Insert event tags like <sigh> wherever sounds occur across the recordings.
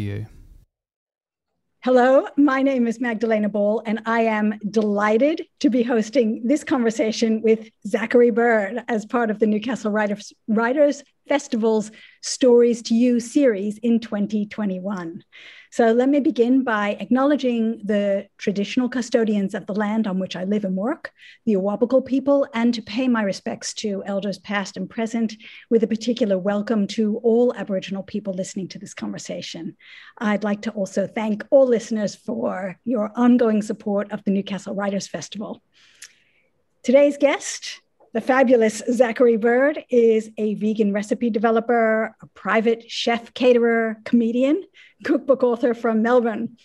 you? Hello, my name is Magdalena Ball, and I am delighted to be hosting this conversation with Zacchary Bird as part of the Newcastle Writers, Writers Festival's Stories to You series in 2021. So let me begin by acknowledging the traditional custodians of the land on which I live and work, the Awabakal people, and to pay my respects to elders past and present, with a particular welcome to all Aboriginal people listening to this conversation. I'd like to also thank all listeners for your ongoing support of the Newcastle Writers Festival. Today's guest the fabulous Zacchary Bird is a vegan recipe developer, a private chef, caterer, comedian, cookbook author from Melbourne,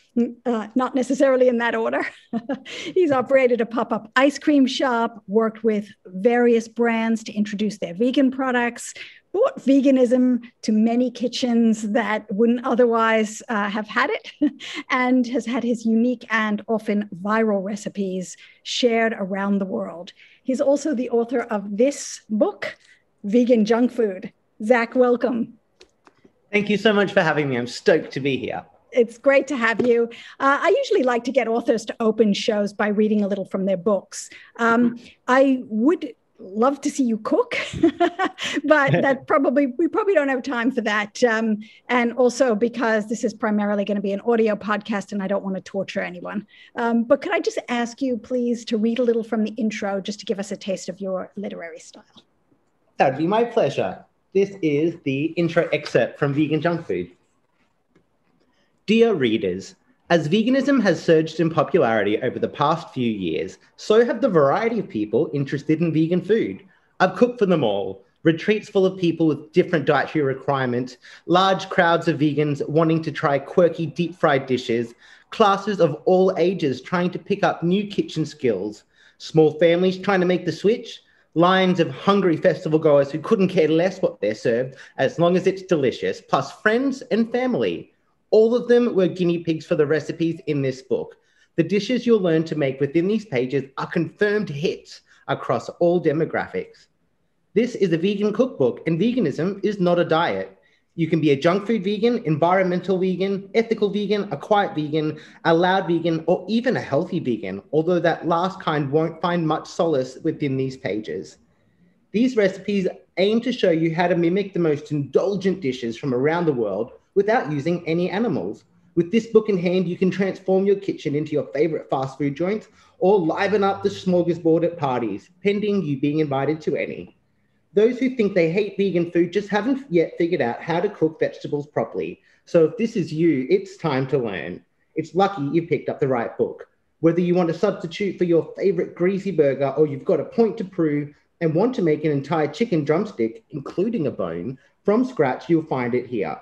uh, not necessarily in that order. <laughs> He's operated a pop up ice cream shop, worked with various brands to introduce their vegan products, brought veganism to many kitchens that wouldn't otherwise uh, have had it, <laughs> and has had his unique and often viral recipes shared around the world. He's also the author of this book, Vegan Junk Food. Zach, welcome. Thank you so much for having me. I'm stoked to be here. It's great to have you. Uh, I usually like to get authors to open shows by reading a little from their books. Um, I would love to see you cook, <laughs> but <laughs> that probably we probably don't have time for that. Um, and also because this is primarily going to be an audio podcast, and I don't want to torture anyone. Um, but could I just ask you, please, to read a little from the intro, just to give us a taste of your literary style? That would be my pleasure. This is the intro excerpt from Vegan Junk Food. Dear readers, as veganism has surged in popularity over the past few years, so have the variety of people interested in vegan food. I've cooked for them all retreats full of people with different dietary requirements, large crowds of vegans wanting to try quirky deep fried dishes, classes of all ages trying to pick up new kitchen skills, small families trying to make the switch, lines of hungry festival goers who couldn't care less what they're served as long as it's delicious, plus friends and family all of them were guinea pigs for the recipes in this book. The dishes you'll learn to make within these pages are confirmed hits across all demographics. This is a vegan cookbook, and veganism is not a diet. You can be a junk food vegan, environmental vegan, ethical vegan, a quiet vegan, a loud vegan, or even a healthy vegan, although that last kind won't find much solace within these pages. These recipes aim to show you how to mimic the most indulgent dishes from around the world without using any animals. With this book in hand, you can transform your kitchen into your favorite fast food joint or liven up the smorgasbord at parties, pending you being invited to any. Those who think they hate vegan food just haven't yet figured out how to cook vegetables properly. So if this is you, it's time to learn. It's lucky you picked up the right book. Whether you want to substitute for your favorite greasy burger or you've got a point to prove and want to make an entire chicken drumstick, including a bone, from scratch, you'll find it here.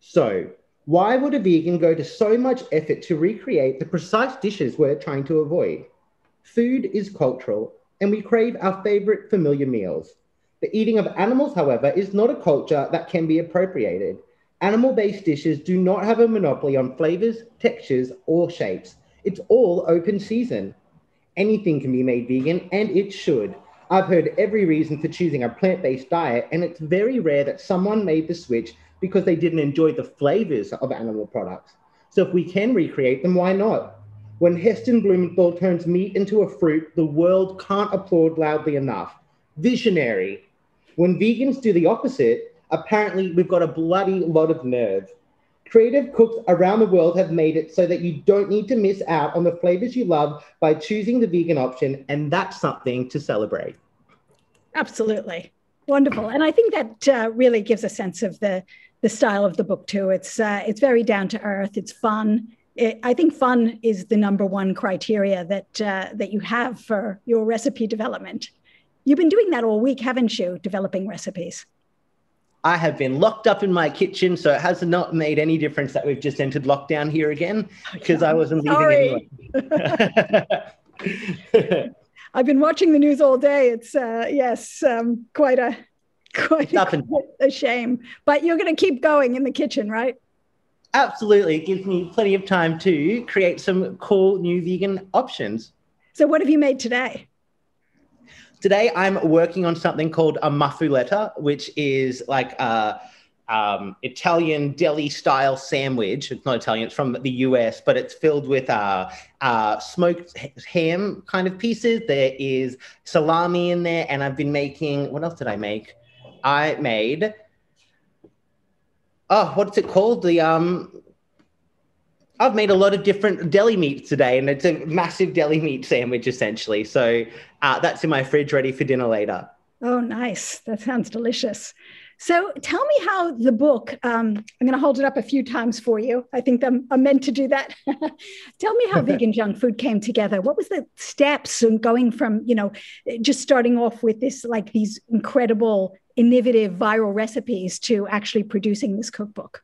So, why would a vegan go to so much effort to recreate the precise dishes we're trying to avoid? Food is cultural, and we crave our favorite familiar meals. The eating of animals, however, is not a culture that can be appropriated. Animal based dishes do not have a monopoly on flavors, textures, or shapes. It's all open season. Anything can be made vegan, and it should. I've heard every reason for choosing a plant based diet, and it's very rare that someone made the switch because they didn't enjoy the flavors of animal products. So if we can recreate them, why not? When Heston Blumenthal turns meat into a fruit, the world can't applaud loudly enough. Visionary. When vegans do the opposite, apparently we've got a bloody lot of nerve. Creative cooks around the world have made it so that you don't need to miss out on the flavors you love by choosing the vegan option, and that's something to celebrate. Absolutely. Wonderful. And I think that uh, really gives a sense of the the style of the book too. It's uh, it's very down to earth. It's fun. It, I think fun is the number one criteria that uh, that you have for your recipe development. You've been doing that all week, haven't you? Developing recipes. I have been locked up in my kitchen, so it has not made any difference that we've just entered lockdown here again because I wasn't leaving anyway. <laughs> I've been watching the news all day. It's uh, yes, um, quite a quite <laughs> a, a shame. But you're going to keep going in the kitchen, right? Absolutely. It gives me plenty of time to create some cool new vegan options. So, what have you made today? Today, I'm working on something called a muffuletta, which is like a um, Italian deli style sandwich. It's not Italian, it's from the US, but it's filled with uh, uh, smoked ham kind of pieces. There is salami in there, and I've been making what else did I make? I made oh, what's it called? The um I've made a lot of different deli meat today, and it's a massive deli meat sandwich essentially. So uh, that's in my fridge, ready for dinner later. Oh, nice! That sounds delicious. So tell me how the book, um, I'm going to hold it up a few times for you. I think I'm, I'm meant to do that. <laughs> tell me how <laughs> vegan junk food came together. What was the steps and going from, you know, just starting off with this, like these incredible, innovative viral recipes to actually producing this cookbook?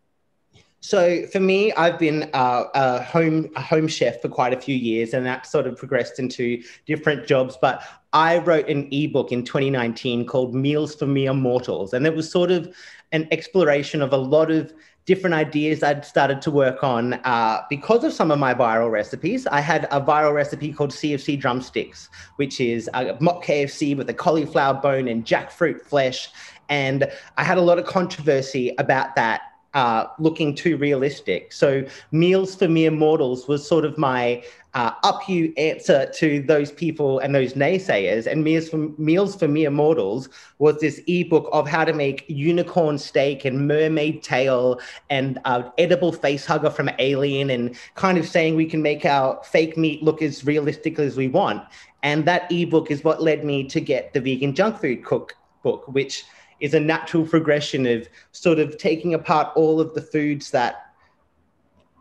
So for me, I've been uh, a home a home chef for quite a few years, and that sort of progressed into different jobs. But I wrote an ebook in 2019 called Meals for Mere Mortals, and it was sort of an exploration of a lot of different ideas I'd started to work on uh, because of some of my viral recipes. I had a viral recipe called CFC drumsticks, which is a mock KFC with a cauliflower bone and jackfruit flesh. And I had a lot of controversy about that uh, looking too realistic. So, Meals for Mere Mortals was sort of my uh, up you answer to those people and those naysayers. And Meals for, Meals for Mere Mortals was this ebook of how to make unicorn steak and mermaid tail and uh, edible face hugger from Alien and kind of saying we can make our fake meat look as realistic as we want. And that ebook is what led me to get the vegan junk food cookbook, which is a natural progression of sort of taking apart all of the foods that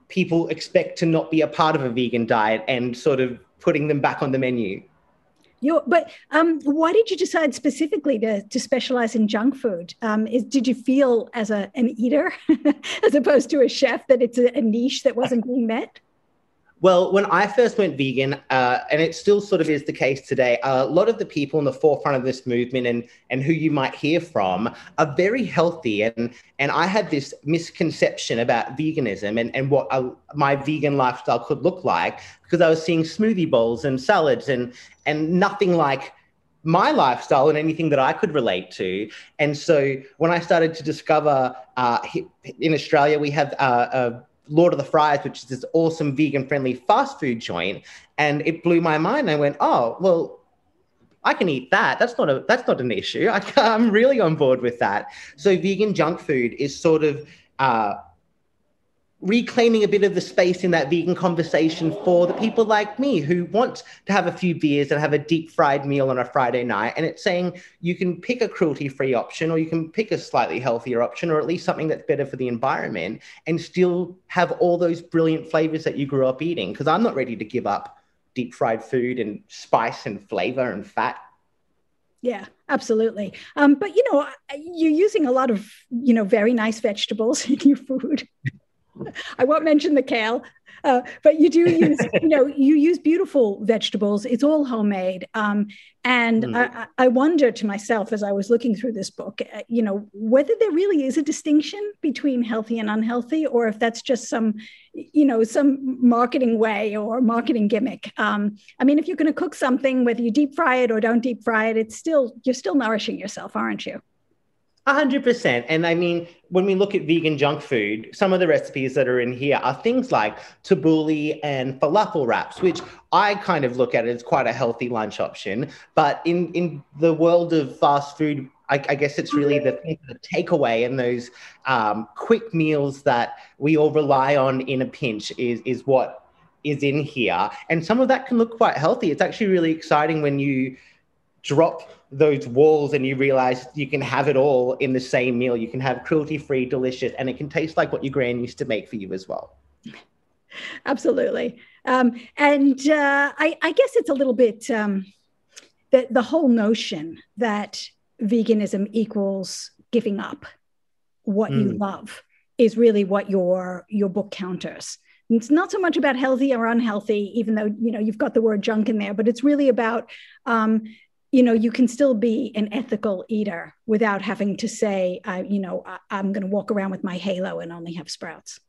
people expect to not be a part of a vegan diet and sort of putting them back on the menu. you but um, why did you decide specifically to, to specialize in junk food? Um, is, did you feel as a, an eater, <laughs> as opposed to a chef, that it's a, a niche that wasn't being met? Well, when I first went vegan, uh, and it still sort of is the case today, a lot of the people in the forefront of this movement and and who you might hear from are very healthy. And and I had this misconception about veganism and and what a, my vegan lifestyle could look like because I was seeing smoothie bowls and salads and and nothing like my lifestyle and anything that I could relate to. And so when I started to discover uh, in Australia, we have uh, a Lord of the Fries, which is this awesome vegan friendly fast food joint. And it blew my mind. I went, oh, well, I can eat that. That's not a that's not an issue. <laughs> I, am really on board with that. So vegan junk food is sort of uh, reclaiming a bit of the space in that vegan conversation for the people like me who want to have a few beers and have a deep fried meal on a Friday night. And it's saying you can pick a cruelty free option or you can pick a slightly healthier option or at least something that's better for the environment and still have all those brilliant flavors that you grew up eating. Because I'm not ready to give up deep fried food and spice and flavor and fat. Yeah, absolutely. Um, but you know, you're using a lot of you know very nice vegetables <laughs> in your food. <laughs> I won't mention the kale, uh, but you do use, <laughs> you know, you use beautiful vegetables. It's all homemade. Um, and mm. I, I, wonder to myself as I was looking through this book, uh, you know, whether there really is a distinction between healthy and unhealthy, or if that's just some, you know, some marketing way or marketing gimmick. Um, I mean, if you're going to cook something, whether you deep fry it or don't deep fry it, it's still you're still nourishing yourself, aren't you? A hundred percent. And I mean, when we look at vegan junk food, some of the recipes that are in here are things like tabbouleh and falafel wraps, which I kind of look at as quite a healthy lunch option. But in in the world of fast food, I, I guess it's really the, the takeaway and those um, quick meals that we all rely on in a pinch is is what is in here. And some of that can look quite healthy. It's actually really exciting when you drop those walls and you realize you can have it all in the same meal. You can have cruelty free, delicious, and it can taste like what your gran used to make for you as well. Absolutely. Um, and uh, I, I, guess it's a little bit um, the, the whole notion that veganism equals giving up what mm. you love is really what your your book counters it's not so much about healthy or unhealthy even though you know you've got the word junk in there but it's really about um, you know you can still be an ethical eater without having to say uh, you know I, am going to walk around with my halo and only have sprouts.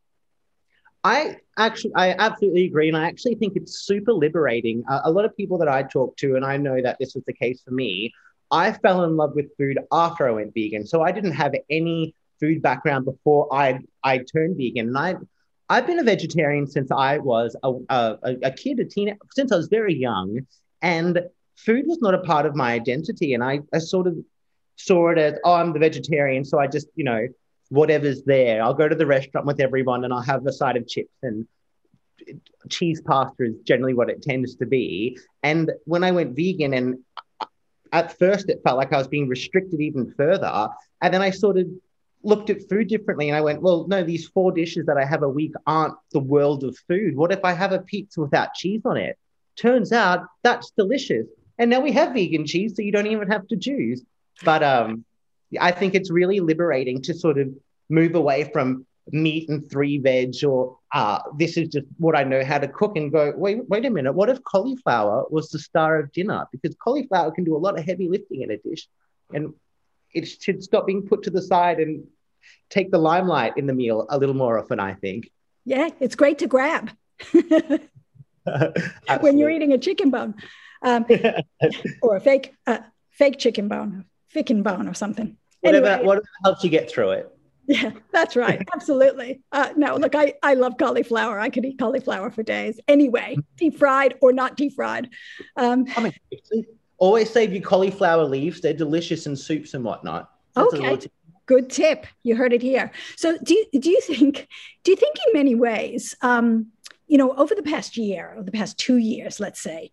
I actually i absolutely agree and i actually think it's super liberating. Uh, a lot of people that i talk to and i know that this was the case for me i fell in love with food after i went vegan so i didn't have any food background before I I turned vegan, and I I've been a vegetarian since I was a, a, a kid, a teen, since I was very young, and food was not a part of my identity, and I, I sort of saw it as oh I'm the vegetarian, so I just you know whatever's there. I'll go to the restaurant with everyone and I'll have a side of chips and cheese pasta is generally what it tends to be. And when I went vegan, and at first it felt like I was being restricted even further. And then I sort of looked at food differently and I went, well, no, these four dishes that I have a week aren't the world of food. What if I have a pizza without cheese on it? Turns out that's delicious. And now we have vegan cheese, so you don't even have to choose. But um, I think it's really liberating to sort of move away from meat and three veg or uh, this is just what I know how to cook and go, wait, wait a minute, what if cauliflower was the star of dinner? Because cauliflower can do a lot of heavy lifting in a dish and it should stop being put to the side and take the limelight in the meal a little more often, I think. Yeah, it's great to grab <laughs> when you're eating a chicken bone um, <laughs> or a fake, uh, fake chicken bone, chicken bone or something. Whatever, anyway. whatever helps you get through it. Yeah, that's right. <laughs> Absolutely. Uh, no, look, I, I love cauliflower. I could eat cauliflower for days. Anyway, deep fried or not deep fried. Um, I mean, always save your cauliflower leaves. They're delicious in soups and whatnot. That's okay. Good tip. You heard it here. So do you, do you think, do you think in many ways, um, you know, over the past year or the past two years, let's say,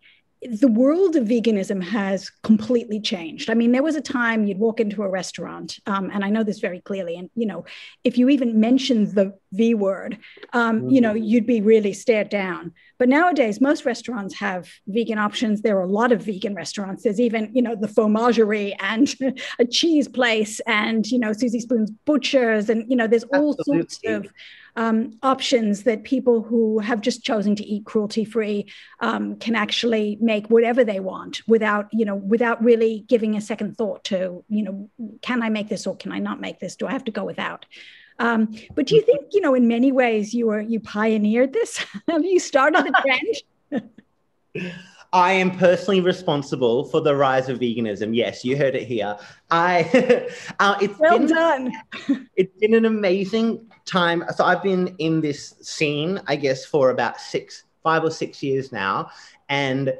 the world of veganism has completely changed. I mean, there was a time you'd walk into a restaurant, um, and I know this very clearly. And you know, if you even mentioned the V word, um, mm-hmm. you know, mm-hmm. you'd be really stared down. But nowadays, most restaurants have vegan options. There are a lot of vegan restaurants. There's even, you know, the fromagerie and <laughs> a cheese place, and you know, Suzy Spoon's Butchers, and you know, there's all Absolutely. sorts of um, options that people who have just chosen to eat cruelty free um, can actually make whatever they want without you know without really giving a second thought to you know can I make this or can I not make this? Do I have to go without? Um, but do you think you know in many ways you were you pioneered this? <laughs> have you started the trend? <laughs> I am personally responsible for the rise of veganism. Yes, you heard it here. I <laughs> uh, it's well been, done. <laughs> it's been an amazing time. So I've been in this scene, I guess, for about six, five or six years now, and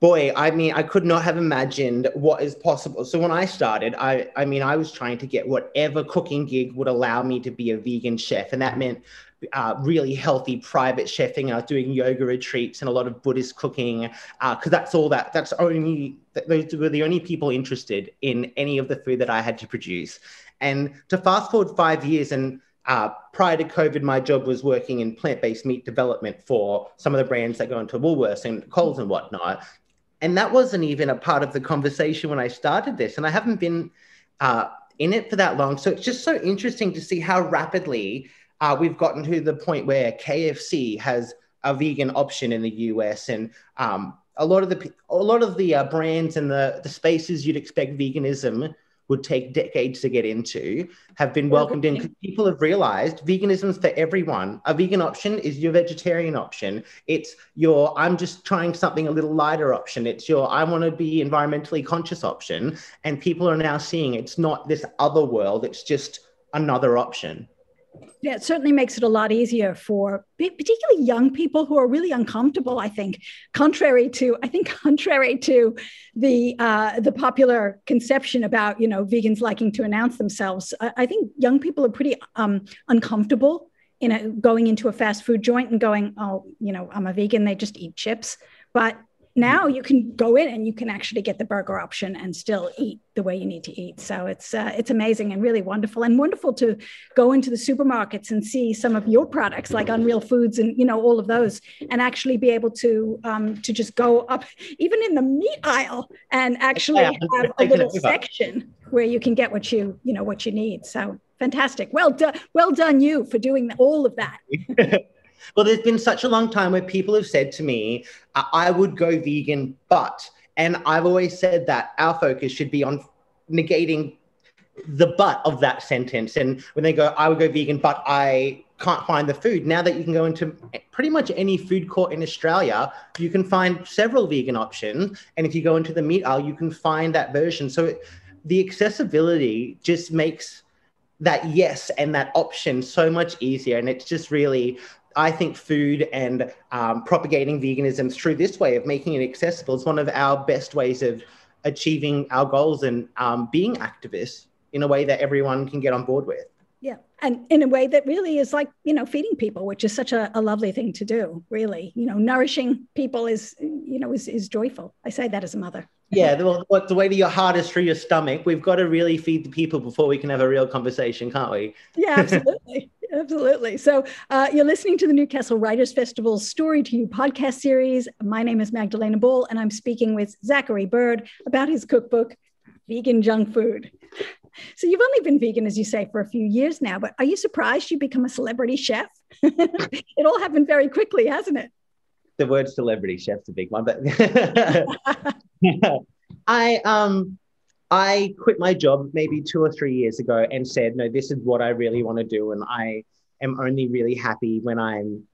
boy, I mean, I could not have imagined what is possible. So when I started, I, I mean, I was trying to get whatever cooking gig would allow me to be a vegan chef, and that meant uh, really healthy private chefing. I was doing yoga retreats and a lot of Buddhist cooking because uh, that's all that. That's only those were the only people interested in any of the food that I had to produce. And to fast forward five years and uh, prior to COVID, my job was working in plant-based meat development for some of the brands that go into Woolworths and Coles and whatnot. And that wasn't even a part of the conversation when I started this. And I haven't been uh, in it for that long. So it's just so interesting to see how rapidly uh, we've gotten to the point where KFC has a vegan option in the US, and um, a lot of the a lot of the uh, brands and the the spaces you'd expect veganism would take decades to get into have been welcomed in because people have realized veganism's for everyone. A vegan option is your vegetarian option. It's your I'm just trying something a little lighter option. It's your I want to be environmentally conscious option. And people are now seeing it's not this other world, it's just another option. It certainly makes it a lot easier for particularly young people who are really uncomfortable. I think, contrary to I think contrary to the uh, the popular conception about you know vegans liking to announce themselves, I, I think young people are pretty um, uncomfortable in a, going into a fast food joint and going, oh, you know, I'm a vegan. They just eat chips, but now you can go in and you can actually get the burger option and still eat the way you need to eat. So it's uh, it's amazing and really wonderful and wonderful to go into the supermarkets and see some of your products like Unreal Foods and you know all of those and actually be able to um, to just go up even in the meat aisle and actually yeah, have a little section where you can get what you you know what you need. So fantastic. Well done. Well done you for doing all of that. <laughs> Well, there's been such a long time where people have said to me, I would go vegan, but, and I've always said that our focus should be on negating the but of that sentence. And when they go, I would go vegan, but I can't find the food. Now that you can go into pretty much any food court in Australia, you can find several vegan options. And if you go into the meat aisle, you can find that version. So it, the accessibility just makes that yes and that option so much easier. And it's just really, I think food and um, propagating veganism through this way of making it accessible is one of our best ways of achieving our goals and um, being activists in a way that everyone can get on board with. Yeah. And in a way that really is like, you know, feeding people, which is such a, a lovely thing to do, really. You know, nourishing people is, you know, is, is joyful. I say that as a mother. Yeah, the, the way to your heart is through your stomach. We've got to really feed the people before we can have a real conversation, can't we? Yeah, absolutely. Absolutely. So uh, you're listening to the Newcastle Writers Festival's Story to You podcast series. My name is Magdalena Ball, and I'm speaking with Zacchary Bird about his cookbook, Vegan Junk Food. So you've only been vegan, as you say, for a few years now, but are you surprised you become a celebrity chef? <laughs> it all happened very quickly, hasn't it? The word celebrity chef's a big one, but <laughs> <laughs> I um I quit my job maybe two or three years ago and said, no, this is what I really want to do. And I am only really happy when I'm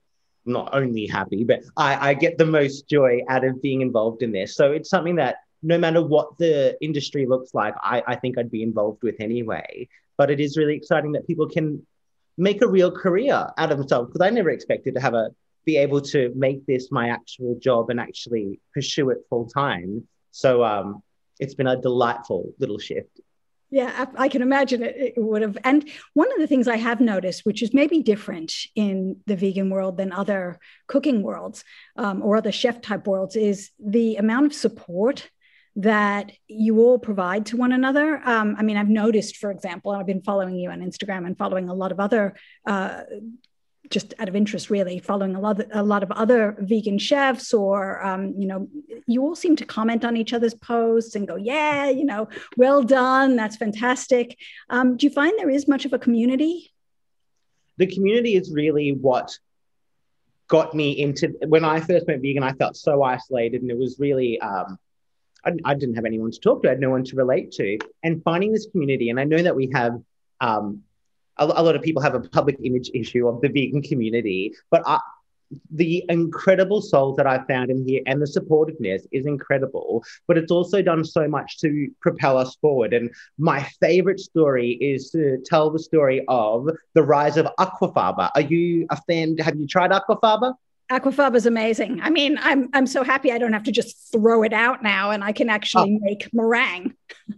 not only happy, but I, I get the most joy out of being involved in this. So it's something that no matter what the industry looks like, I, I think I'd be involved with anyway. But it is really exciting that people can make a real career out of themselves because I never expected to have a be able to make this my actual job and actually pursue it full time. So um, it's been a delightful little shift. Yeah, I can imagine it, it, would have. And one of the things I have noticed, which is maybe different in the vegan world than other cooking worlds um, or other chef type worlds, is the amount of support that you all provide to one another. Um, I mean, I've noticed, for example, I've been following you on Instagram and following a lot of other, uh, just out of interest, really, following a lot, of, a lot of other vegan chefs, or um, you know, you all seem to comment on each other's posts and go, "Yeah, you know, well done, that's fantastic." Um, do you find there is much of a community? The community is really what got me into when I first went vegan. I felt so isolated, and it was really um, I, didn't have anyone to talk to. I had no one to relate to. And finding this community, and I know that we have um, a, a, lot of people have a public image issue of the vegan community, but I, the incredible souls that I found in here and the supportiveness is incredible, but it's also done so much to propel us forward. And my favorite story is to tell the story of the rise of aquafaba. Are you a fan? Have you tried aquafaba? Aquafaba is amazing. I mean, I'm I'm so happy I don't have to just throw it out now, and I can actually oh. make meringue.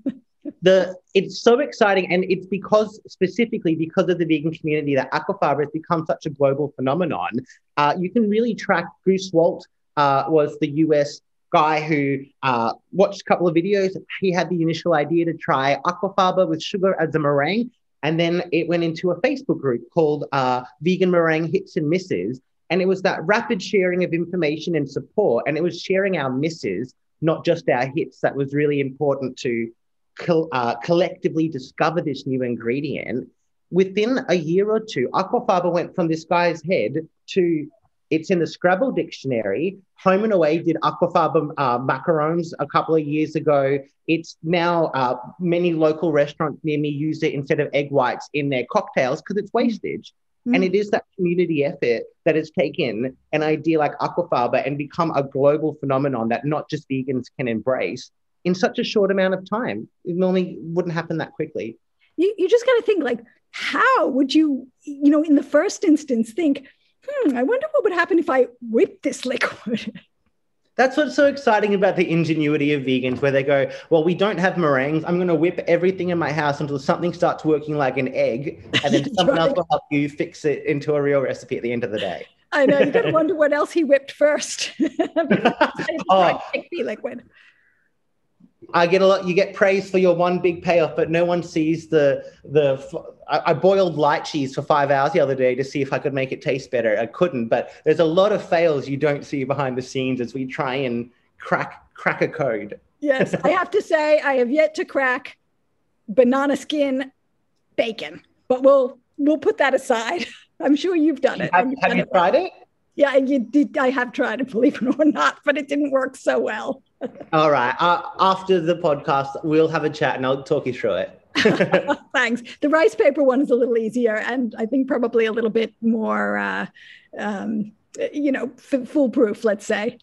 <laughs> the it's so exciting, and it's because specifically because of the vegan community that aquafaba has become such a global phenomenon. Uh, you can really track Goose Wohlt uh, was the US guy who uh, watched a couple of videos. He had the initial idea to try aquafaba with sugar as a meringue, and then it went into a Facebook group called uh, Vegan Meringue Hits and Misses and it was that rapid sharing of information and support. And it was sharing our misses, not just our hits, that was really important to co- uh, collectively discover this new ingredient. Within a year or two, aquafaba went from this guy's head to it's in the Scrabble dictionary. Home and Away did aquafaba uh, macarons a couple of years ago. It's now uh, many local restaurants near me use it instead of egg whites in their cocktails because it's wastage. Mm. And it is that community effort that has taken an idea like aquafaba and become a global phenomenon that not just vegans can embrace in such a short amount of time. It normally wouldn't happen that quickly. You, you just got to think like, how would you, you know, in the first instance, think, hmm, I wonder what would happen if I whip this liquid? <laughs> That's what's so exciting about the ingenuity of vegans, where they go, Well, we don't have meringues. I'm going to whip everything in my house until something starts working like an egg. And then <laughs> someone right. else will help you fix it into a real recipe at the end of the day. I know. You've got to <laughs> wonder what else he whipped first. oh. liquid. I get a lot. You get praise for your one big payoff, but no one sees the the. I, I, boiled light cheese for five hours the other day to see if I could make it taste better. I couldn't, but there's a lot of fails you don't see behind the scenes as we try and crack crack a code. Yes, I have to say I have yet to crack banana skin bacon, but we'll we'll put that aside. <laughs> I'm sure you've done it. Have, have you tried it? Yeah, you did. I have tried it, believe it or not, but it didn't work so well. All right. Uh, after the podcast, we'll have a chat and I'll talk you through it. <laughs> Thanks. The rice paper one is a little easier and I think probably a little bit more, uh, um, you know, f- foolproof, let's say.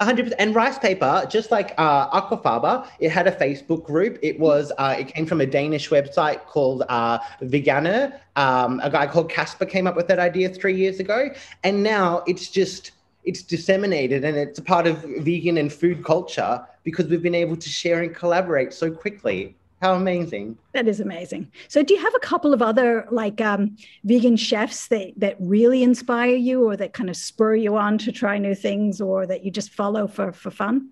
100% and rice paper just like uh, aquafaba it had a facebook group it was uh, it came from a danish website called uh, veganer um, a guy called casper came up with that idea three years ago and now it's just it's disseminated and it's a part of vegan and food culture because we've been able to share and collaborate so quickly how amazing. That is amazing. So do you have a couple of other like um, vegan chefs that, that really inspire you or that kind of spur you on to try new things or that you just follow for, for fun?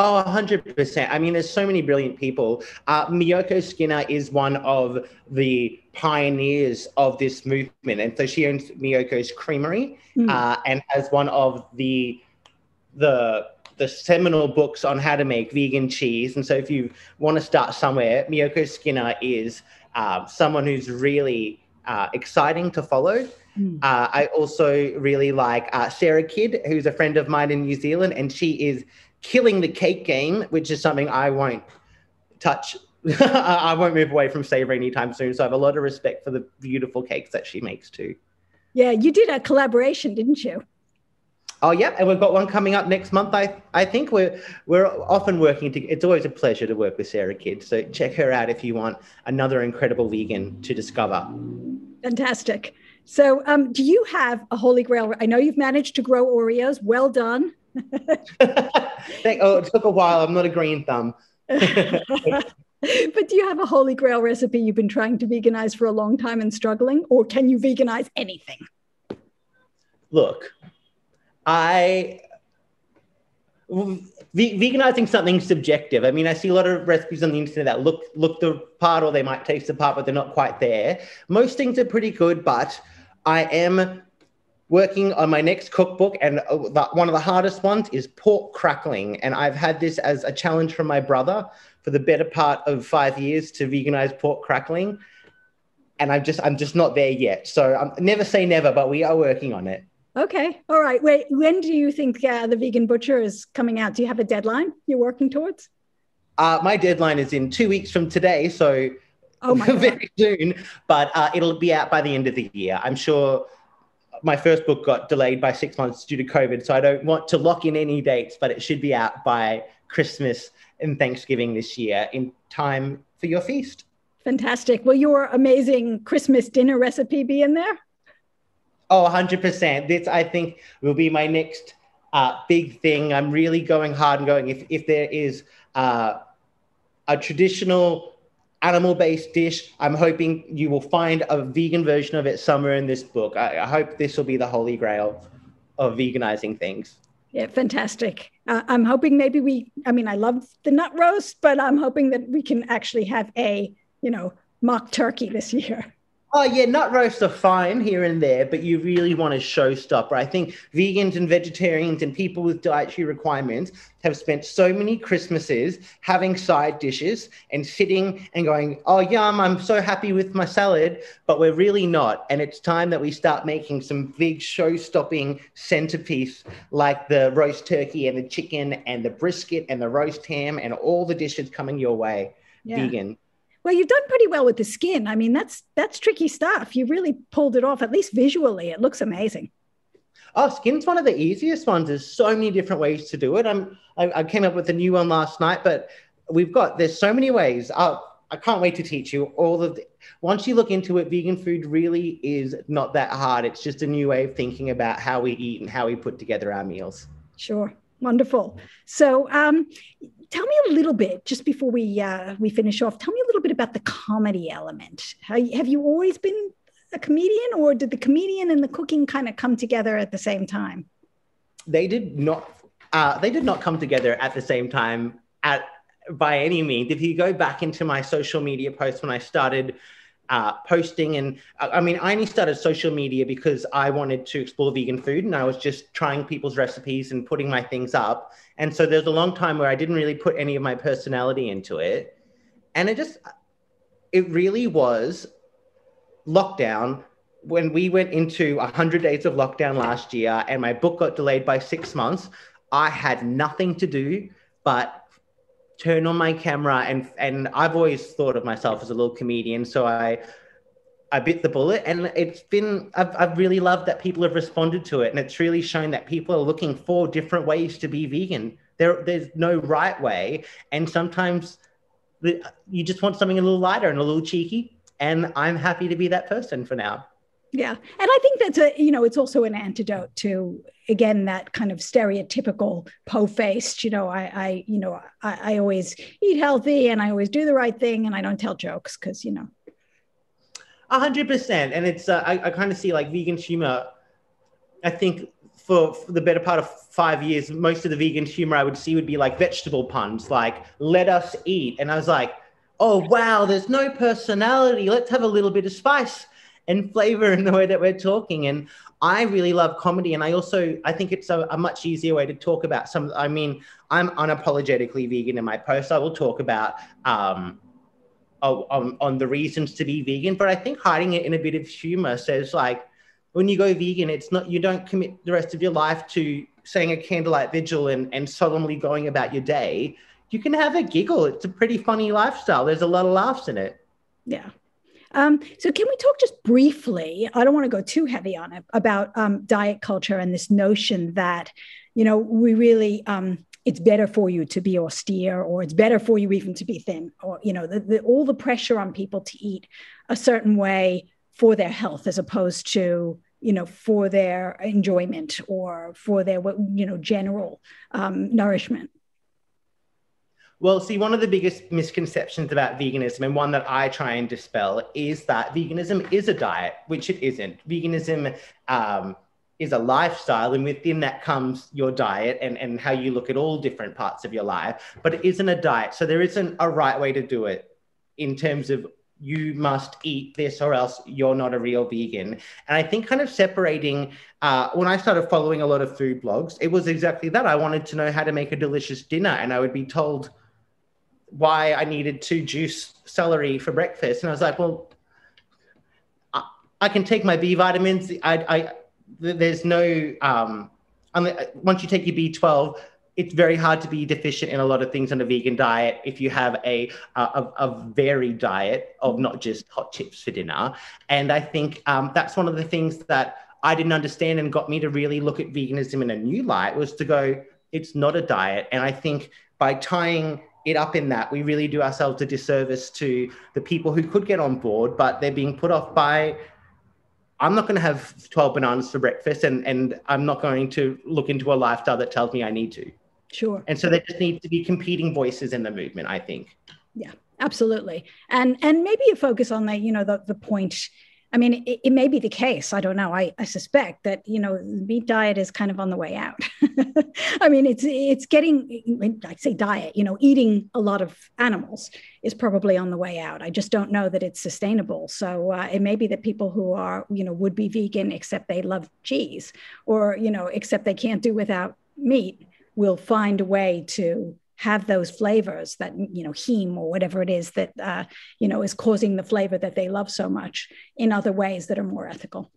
Oh, 100%. I mean, there's so many brilliant people. Uh, Miyoko Schinner is one of the pioneers of this movement. And so she owns Miyoko's Creamery mm. uh, and has one of the the the seminal books on how to make vegan cheese. And so, if you want to start somewhere, Miyoko Schinner is uh, someone who's really uh, exciting to follow. Mm. Uh, I also really like uh, Sarah Kidd, who's a friend of mine in New Zealand, and she is killing the cake game, which is something I won't touch. <laughs> I won't move away from savory anytime soon. So I have a lot of respect for the beautiful cakes that she makes too. Yeah, you did a collaboration, didn't you? Oh yeah, and we've got one coming up next month. I I think we're we're often working to. It's always a pleasure to work with Sarah Kidd. So check her out if you want another incredible vegan to discover. Fantastic. So, um, do you have a holy grail? I know you've managed to grow Oreos. Well done. <laughs> oh, it took a while. I'm not a green thumb. <laughs> but do you have a holy grail recipe you've been trying to veganize for a long time and struggling, or can you veganize anything? Look, I veganizing something subjective. I mean, I see a lot of recipes on the internet that look look the part or they might taste the part, but they're not quite there. Most things are pretty good, but I am working on my next cookbook, and uh, one of the hardest ones is pork crackling. And I've had this as a challenge from my brother for the better part of five years to veganize pork crackling, and I'm just I'm just not there yet. So I'm never say never, but we are working on it. Okay. All right. Wait, when do you think uh, the vegan butcher is coming out? Do you have a deadline you're working towards? Uh, my deadline is in two weeks from today, so oh <laughs> very soon. But uh, it'll be out by the end of the year. I'm sure. My first book got delayed by six months due to COVID, so I don't want to lock in any dates. But it should be out by Christmas and Thanksgiving this year, in time for your feast. Fantastic. Will your amazing Christmas dinner recipe be in there? Oh, 100%. This, I think, will be my next uh, big thing. I'm really going hard and going. If, if there is uh, a traditional animal based dish, I'm hoping you will find a vegan version of it somewhere in this book. I, I hope this will be the holy grail of veganizing things. Yeah, fantastic. Uh, I'm hoping maybe we, I mean, I love the nut roast, but I'm hoping that we can actually have a, you know, mock turkey this year. <laughs> Oh yeah, nut roasts are fine here and there, but you really want a showstopper. I think vegans and vegetarians and people with dietary requirements have spent so many Christmases having side dishes and sitting and going, "Oh yum, I'm so happy with my salad," but we're really not. And it's time that we start making some big show-stopping centerpiece like the roast turkey and the chicken and the brisket and the roast ham and all the dishes coming your way. Yeah. Vegan well, you've done pretty well with the skin. I mean, that's that's tricky stuff. You really pulled it off, at least visually. It looks amazing. Oh, skin's one of the easiest ones. There's so many different ways to do it. I'm I, I came up with a new one last night, but we've got there's so many ways. Uh, I can't wait to teach you all of the, once you look into it, vegan food really is not that hard. It's just a new way of thinking about how we eat and how we put together our meals. Sure. Wonderful. So, um, tell me a little bit just before we uh, we finish off. Tell me a little bit about the comedy element. have you always been a comedian, or did the comedian and the cooking kind of come together at the same time? They did not. Uh, they did not come together at the same time at by any means. If you go back into my social media posts when I started uh, posting. And I mean, I only started social media because I wanted to explore vegan food and I was just trying people's recipes and putting my things up. And so there's a long time where I didn't really put any of my personality into it. And it just, it really was lockdown when we went into 100 days of lockdown last year and my book got delayed by six months. I had nothing to do but turn on my camera and and I've always thought of myself as a little comedian so I I bit the bullet, and it's been I've, I've really loved that people have responded to it, and it's really shown that people are looking for different ways to be vegan. There, there's no right way, and sometimes you just want something a little lighter and a little cheeky, and I'm happy to be that person for now. Yeah, and I think that's a you know it's also an antidote to again that kind of stereotypical po-faced you know I I you know I, I always eat healthy and I always do the right thing and I don't tell jokes because you know a hundred percent. And it's uh, I, I kind of see like vegan humor. I think for, for, the better part of five years, most of the vegan humor I would see would be like vegetable puns, like "let us eat," and I was like, "Oh wow, there's no personality. Let's have a little bit of spice and flavor in the way that we're talking." And I really love comedy, and I also I think it's a, a much easier way to talk about some. I mean, I'm unapologetically vegan in my post. I will talk about. Um, on, on the reasons to be vegan, but I think hiding it in a bit of humor says like when you go vegan, it's not you don't commit the rest of your life to saying a candlelight vigil and, and solemnly going about your day. You can have a giggle. It's a pretty funny lifestyle. There's a lot of laughs in it. Yeah. Um, so can we talk just briefly? I don't want to go too heavy on it about um, diet culture and this notion that, you know, we really um, it's better for you to be austere or it's better for you even to be thin or you know the, the, all the pressure on people to eat a certain way for their health as opposed to you know for their enjoyment or for their you know general um, nourishment well, see, one of the biggest misconceptions about veganism, and one that I try and dispel, is that veganism is a diet, which it isn't. Veganism um, is a lifestyle and within that comes your diet and, and how you look at all different parts of your life but it isn't a diet. So there isn't a right way to do it in terms of you must eat this or else you're not a real vegan. And i think kind of separating uh, when i started following a lot of food blogs it was exactly that. I wanted to know how to make a delicious dinner and i would be told why i needed to juice celery for breakfast and i was like well i, I can take my b vitamins I, I there's no um, once you take your B12, it's very hard to be deficient in a lot of things on a vegan diet if you have a, a, a varied diet of not just hot chips for dinner. And I think um, that's one of the things that I didn't understand and got me to really look at veganism in a new light was to go, it's not a diet. And I think by tying it up in that, we really do ourselves a disservice to the people who could get on board, but they're being put off by I'm not going to have 12 bananas for breakfast and, and I'm not going to look into a lifestyle that tells me I need to. Sure. And so there just needs to be competing voices in the movement, I think. Yeah, absolutely. And and maybe you focus on that, you know, the the point I mean, it, it, may be the case. I don't know. I, I suspect that you know meat diet is kind of on the way out. <laughs> I mean, it's it's getting. I say diet. You know, eating a lot of animals is probably on the way out. I just don't know that it's sustainable. So uh, it may be that people who are you know would be vegan except they love cheese, or you know except they can't do without meat, will find a way to have those flavors that you know heme or whatever it is that uh, you know is causing the flavor that they love so much in other ways that are more ethical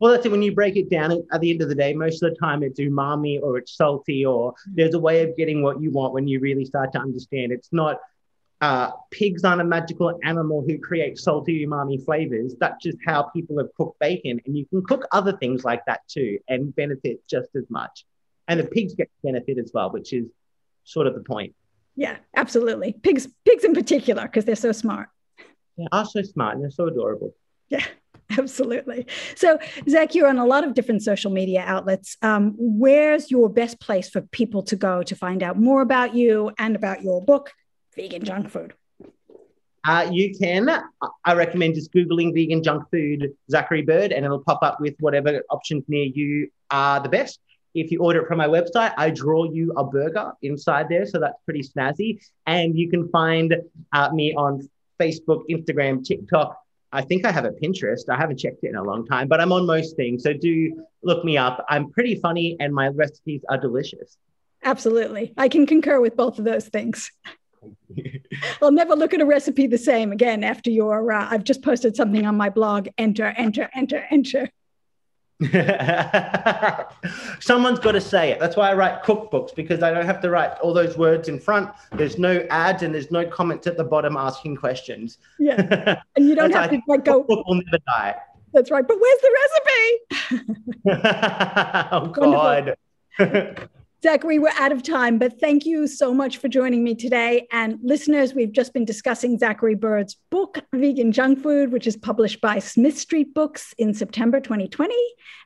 well that's it when you break it down at the end of the day most of the time it's umami or it's salty or there's a way of getting what you want when you really start to understand it's not uh, pigs aren't a magical animal who create salty umami flavors. That's just how people have cooked bacon. And you can cook other things like that too and benefit just as much. And the pigs get benefit as well, which is sort of the point. Yeah, absolutely. Pigs, pigs in particular, because they're so smart. They are so smart and they're so adorable. Yeah, <laughs> absolutely. So, Zach, you're on a lot of different social media outlets. Um, where's your best place for people to go to find out more about you and about your book, Vegan Junk Food? Uh, you can, I recommend just Googling vegan junk food Zacchary Bird and it'll pop up with whatever options near you are the best. If you order it from my website, I draw you a burger inside there. So that's pretty snazzy. And you can find uh, me on Facebook, Instagram, TikTok. I think I have a Pinterest. I haven't checked it in a long time, but I'm on most things. So do look me up. I'm pretty funny and my recipes are delicious. Absolutely. I can concur with both of those things. <laughs> I'll never look at a recipe the same again after your. Uh, I've just posted something on my blog. Enter, enter, enter, enter. <laughs> Someone's got to say it. That's why I write cookbooks because I don't have to write all those words in front. There's no ads and there's no comments at the bottom asking questions. Yeah, <laughs> and you don't have to like go. Cookbook will never die. That's right. But where's the recipe? <laughs> oh God. Zacchary, we're out of time, but thank you so much for joining me today. And listeners, we've just been discussing Zacchary Bird's book, Vegan Junk Food, which is published by Smith Street Books in September 2020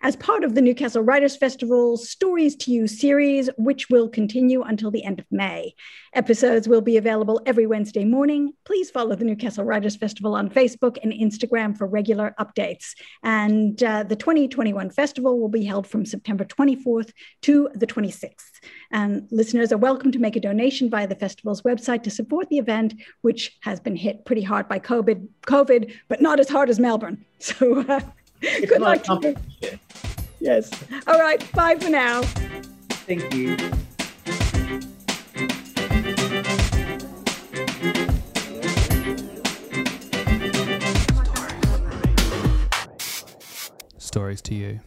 as part of the Newcastle Writers Festival Stories to You series, which will continue until the end of May. Episodes will be available every Wednesday morning. Please follow the Newcastle Writers Festival on Facebook and Instagram for regular updates. And uh, the 2021 festival will be held from September 24th to the 26th. And listeners are welcome to make a donation via the festival's website to support the event, which has been hit pretty hard by COVID, COVID but not as hard as Melbourne. <laughs> So uh, good luck to you. Yes. All right. Bye for now. Thank you. stories to you.